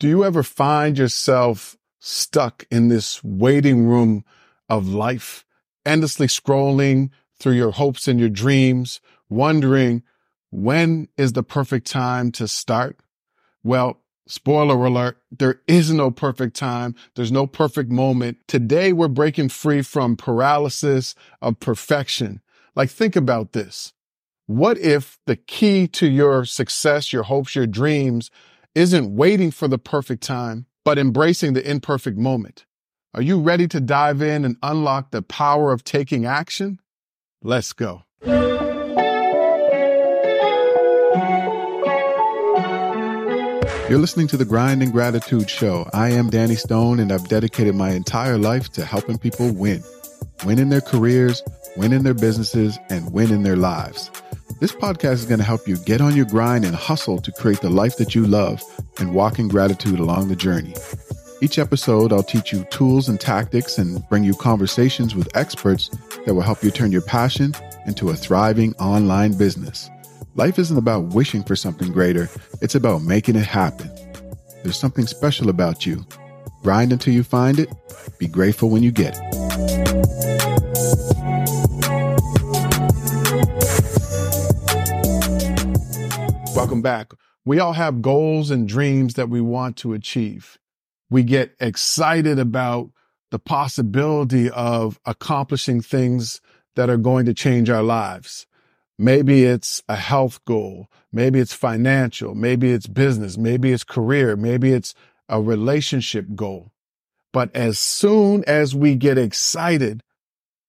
Do you ever find yourself stuck in this waiting room of life, endlessly scrolling through your hopes and your dreams, wondering when is the perfect time to start? Well, spoiler alert, there is no perfect time. There's no perfect moment. Today we're breaking free from paralysis of perfection. Like think about this. What if the key to your success, your hopes, your dreams isn't waiting for the perfect time, but embracing the imperfect moment. Are you ready to dive in and unlock the power of taking action? Let's go. You're listening to the Grind and Gratitude Show. I am Danny Stone, and I've dedicated my entire life to helping people win. Win in their careers, win in their businesses, and win in their lives. This podcast is going to help you get on your grind and hustle to create the life that you love and walk in gratitude along the journey. Each episode, I'll teach you tools and tactics and bring you conversations with experts that will help you turn your passion into a thriving online business. Life isn't about wishing for something greater, it's about making it happen. There's something special about you. Grind until you find it, be grateful when you get it. Welcome back. We all have goals and dreams that we want to achieve. We get excited about the possibility of accomplishing things that are going to change our lives. Maybe it's a health goal. Maybe it's financial. Maybe it's business. Maybe it's career. Maybe it's a relationship goal. But as soon as we get excited,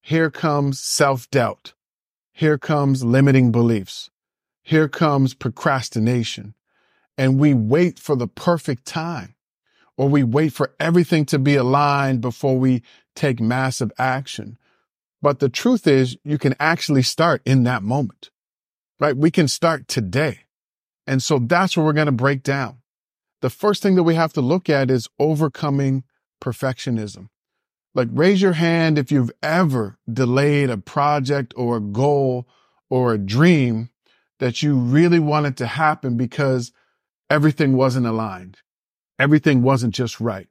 here comes self doubt. Here comes limiting beliefs here comes procrastination and we wait for the perfect time or we wait for everything to be aligned before we take massive action. But the truth is you can actually start in that moment, right? We can start today. And so that's what we're going to break down. The first thing that we have to look at is overcoming perfectionism. Like raise your hand if you've ever delayed a project or a goal or a dream that you really wanted to happen because everything wasn't aligned. Everything wasn't just right.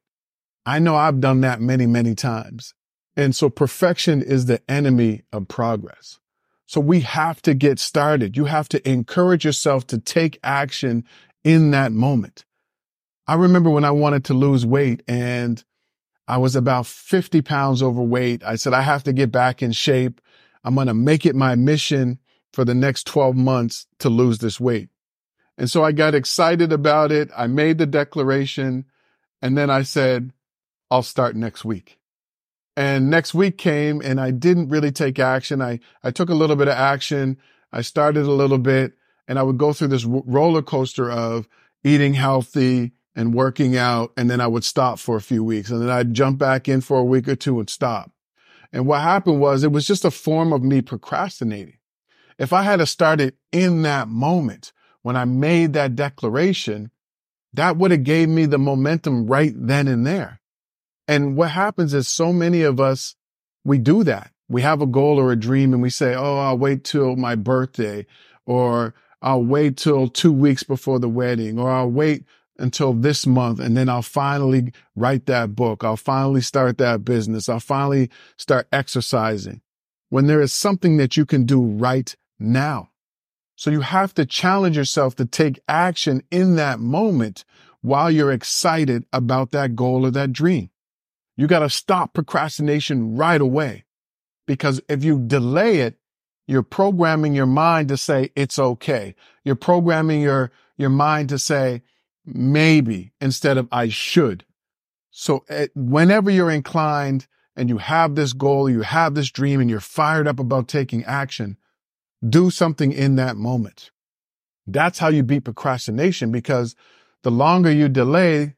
I know I've done that many, many times. And so perfection is the enemy of progress. So we have to get started. You have to encourage yourself to take action in that moment. I remember when I wanted to lose weight and I was about 50 pounds overweight. I said, I have to get back in shape. I'm going to make it my mission for the next 12 months to lose this weight. And so I got excited about it. I made the declaration and then I said, I'll start next week. And next week came and I didn't really take action. I, I took a little bit of action. I started a little bit and I would go through this roller coaster of eating healthy and working out. And then I would stop for a few weeks and then I'd jump back in for a week or two and stop. And what happened was it was just a form of me procrastinating. If I had started in that moment when I made that declaration, that would have gave me the momentum right then and there. And what happens is so many of us, we do that. We have a goal or a dream and we say, Oh, I'll wait till my birthday or I'll wait till two weeks before the wedding or I'll wait until this month and then I'll finally write that book. I'll finally start that business. I'll finally start exercising when there is something that you can do right now. So you have to challenge yourself to take action in that moment while you're excited about that goal or that dream. You got to stop procrastination right away because if you delay it, you're programming your mind to say it's okay. You're programming your, your mind to say maybe instead of I should. So eh, whenever you're inclined and you have this goal, you have this dream and you're fired up about taking action, do something in that moment. That's how you beat procrastination because the longer you delay,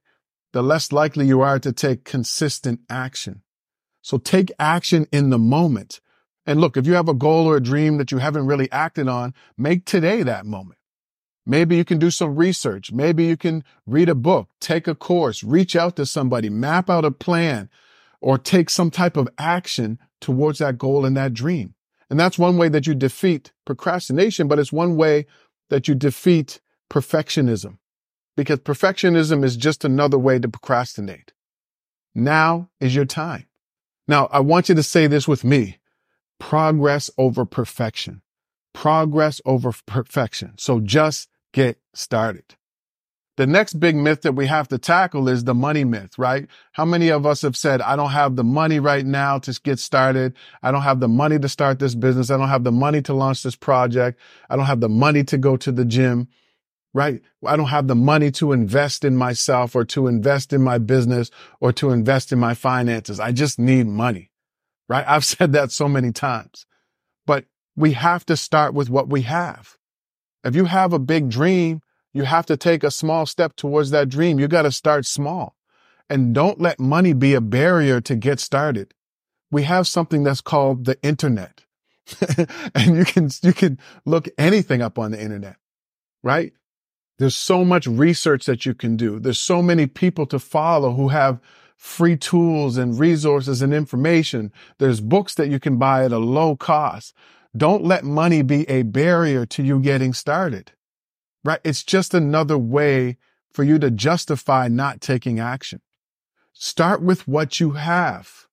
the less likely you are to take consistent action. So take action in the moment. And look, if you have a goal or a dream that you haven't really acted on, make today that moment. Maybe you can do some research. Maybe you can read a book, take a course, reach out to somebody, map out a plan, or take some type of action towards that goal and that dream. And that's one way that you defeat procrastination, but it's one way that you defeat perfectionism. because perfectionism is just another way to procrastinate. Now is your time. Now, I want you to say this with me. Progress over perfection. Progress over perfection. So just get started. The next big myth that we have to tackle is the money myth, right? How many of us have said, I don't have the money right now to get started. I don't have the money to start this business. I don't have the money to launch this project. I don't have the money to go to the gym, right? I don't have the money to invest in myself or to invest in my business or to invest in my finances. I just need money, right? I've said that so many times, but we have to start with what we have. If you have a big dream, you have to take a small step towards that dream. You got to start small and don't let money be a barrier to get started. We have something that's called the internet and you can, you can look anything up on the internet, right? There's so much research that you can do. There's so many people to follow who have free tools and resources and information. There's books that you can buy at a low cost. Don't let money be a barrier to you getting started right? It's just another way for you to justify not taking action. Start with what you have.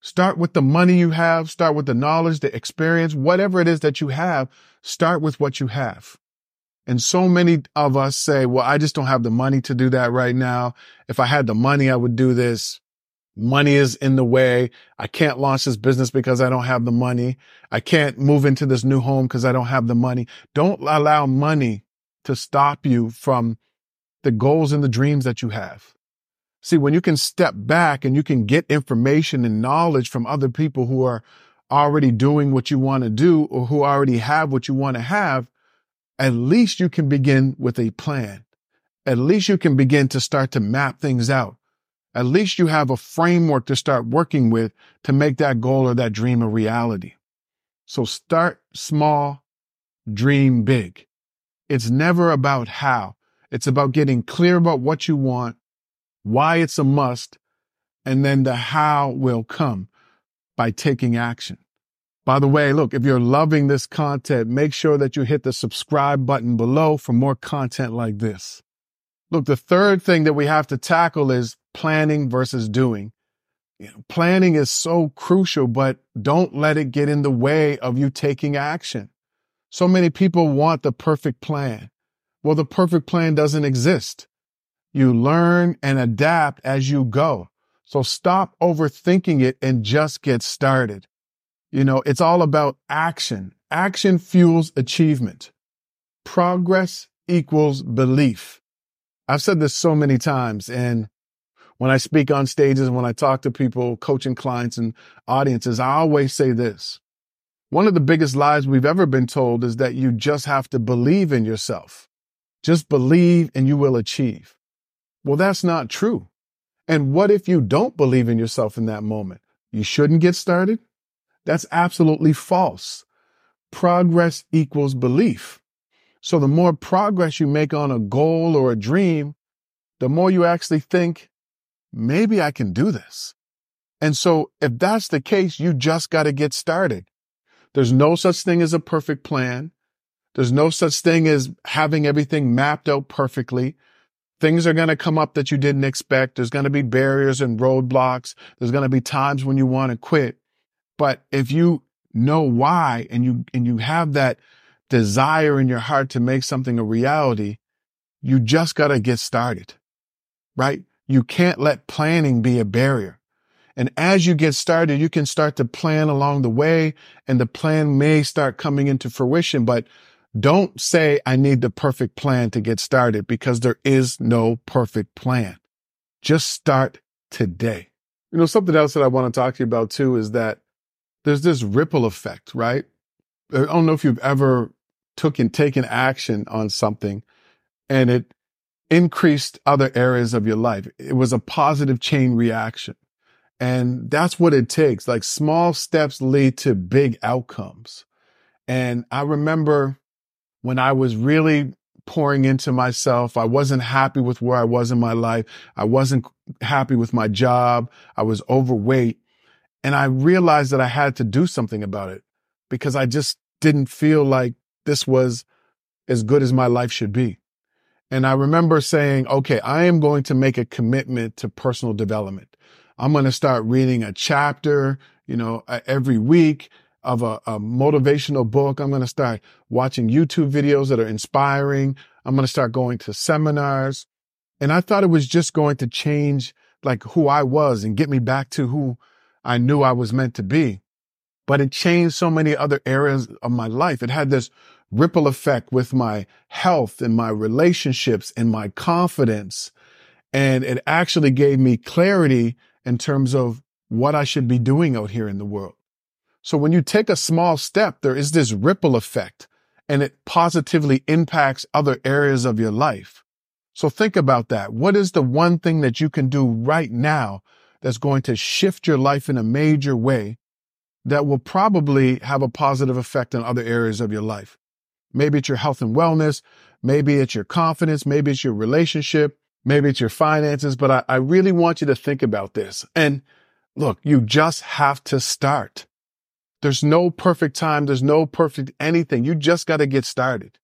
Start with the money you have. Start with the knowledge, the experience, whatever it is that you have. Start with what you have. And so many of us say, well, I just don't have the money to do that right now. If I had the money, I would do this. Money is in the way. I can't launch this business because I don't have the money. I can't move into this new home because I don't have the money. Don't allow money to stop you from the goals and the dreams that you have. See, when you can step back and you can get information and knowledge from other people who are already doing what you want to do or who already have what you want to have, at least you can begin with a plan. At least you can begin to start to map things out. At least you have a framework to start working with to make that goal or that dream a reality. So start small, dream big. It's never about how. It's about getting clear about what you want, why it's a must, and then the how will come by taking action. By the way, look, if you're loving this content, make sure that you hit the subscribe button below for more content like this. Look, the third thing that we have to tackle is planning versus doing. You know, planning is so crucial, but don't let it get in the way of you taking action. So many people want the perfect plan. Well, the perfect plan doesn't exist. You learn and adapt as you go. So stop overthinking it and just get started. You know, it's all about action. Action fuels achievement. Progress equals belief. I've said this so many times and when I speak on stages, when I talk to people, coaching clients and audiences, I always say this. One of the biggest lies we've ever been told is that you just have to believe in yourself. Just believe and you will achieve. Well, that's not true. And what if you don't believe in yourself in that moment? You shouldn't get started? That's absolutely false. Progress equals belief. So the more progress you make on a goal or a dream, the more you actually think, maybe I can do this. And so if that's the case, you just got to get started. There's no such thing as a perfect plan. There's no such thing as having everything mapped out perfectly. Things are going to come up that you didn't expect. There's going to be barriers and roadblocks. There's going to be times when you want to quit. But if you know why and you, and you have that desire in your heart to make something a reality, you just got to get started, right? You can't let planning be a barrier. And as you get started, you can start to plan along the way and the plan may start coming into fruition, but don't say, I need the perfect plan to get started because there is no perfect plan. Just start today. You know, something else that I want to talk to you about too is that there's this ripple effect, right? I don't know if you've ever took and taken action on something and it increased other areas of your life. It was a positive chain reaction. And that's what it takes. Like small steps lead to big outcomes. And I remember when I was really pouring into myself, I wasn't happy with where I was in my life. I wasn't happy with my job. I was overweight. And I realized that I had to do something about it because I just didn't feel like this was as good as my life should be. And I remember saying, okay, I am going to make a commitment to personal development. I'm going to start reading a chapter, you know, every week of a, a motivational book. I'm going to start watching YouTube videos that are inspiring. I'm going to start going to seminars. And I thought it was just going to change like who I was and get me back to who I knew I was meant to be. But it changed so many other areas of my life. It had this ripple effect with my health and my relationships and my confidence. And it actually gave me clarity in terms of what I should be doing out here in the world. So when you take a small step, there is this ripple effect and it positively impacts other areas of your life. So think about that. What is the one thing that you can do right now that's going to shift your life in a major way that will probably have a positive effect on other areas of your life? Maybe it's your health and wellness. Maybe it's your confidence. Maybe it's your relationship. Maybe it's your finances. But I, I really want you to think about this. And look, you just have to start. There's no perfect time. There's no perfect anything. You just got to get started.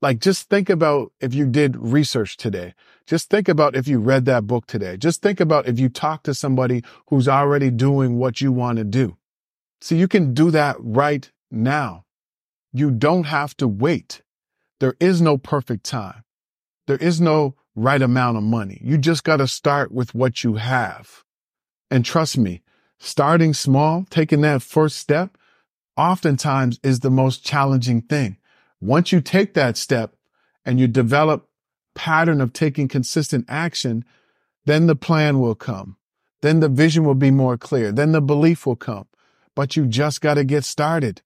Like just think about if you did research today. Just think about if you read that book today. Just think about if you talk to somebody who's already doing what you want to do. So you can do that right now. You don't have to wait. There is no perfect time. There is no right amount of money. You just got to start with what you have. And trust me, starting small, taking that first step, oftentimes is the most challenging thing. Once you take that step and you develop pattern of taking consistent action, then the plan will come. Then the vision will be more clear. Then the belief will come. But you just got to get started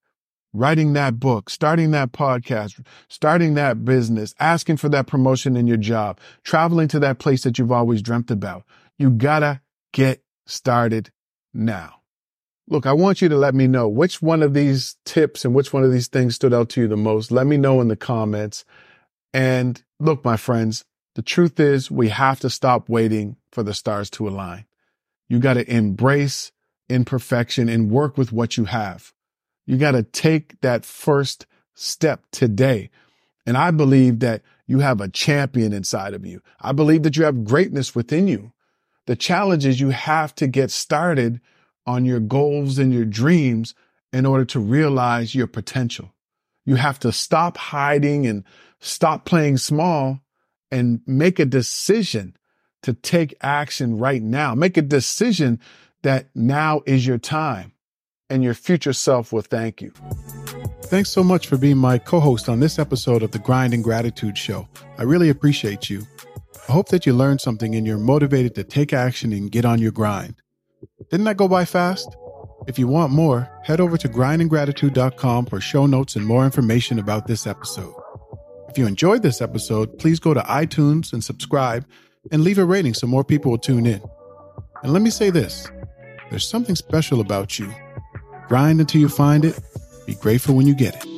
writing that book, starting that podcast, starting that business, asking for that promotion in your job, traveling to that place that you've always dreamt about. You gotta get started now. Look, I want you to let me know which one of these tips and which one of these things stood out to you the most. Let me know in the comments. And look, my friends, the truth is we have to stop waiting for the stars to align. You got to embrace imperfection and work with what you have. You got to take that first step today. And I believe that you have a champion inside of you. I believe that you have greatness within you. The challenge is you have to get started on your goals and your dreams in order to realize your potential. You have to stop hiding and stop playing small and make a decision to take action right now. Make a decision that now is your time and your future self will thank you. Thanks so much for being my co host on this episode of the Grind and Gratitude Show. I really appreciate you. I hope that you learned something and you're motivated to take action and get on your grind. Didn't that go by fast? If you want more, head over to grindandgratitude.com for show notes and more information about this episode. If you enjoyed this episode, please go to iTunes and subscribe and leave a rating so more people will tune in. And let me say this there's something special about you Grind until you find it. Be grateful when you get it.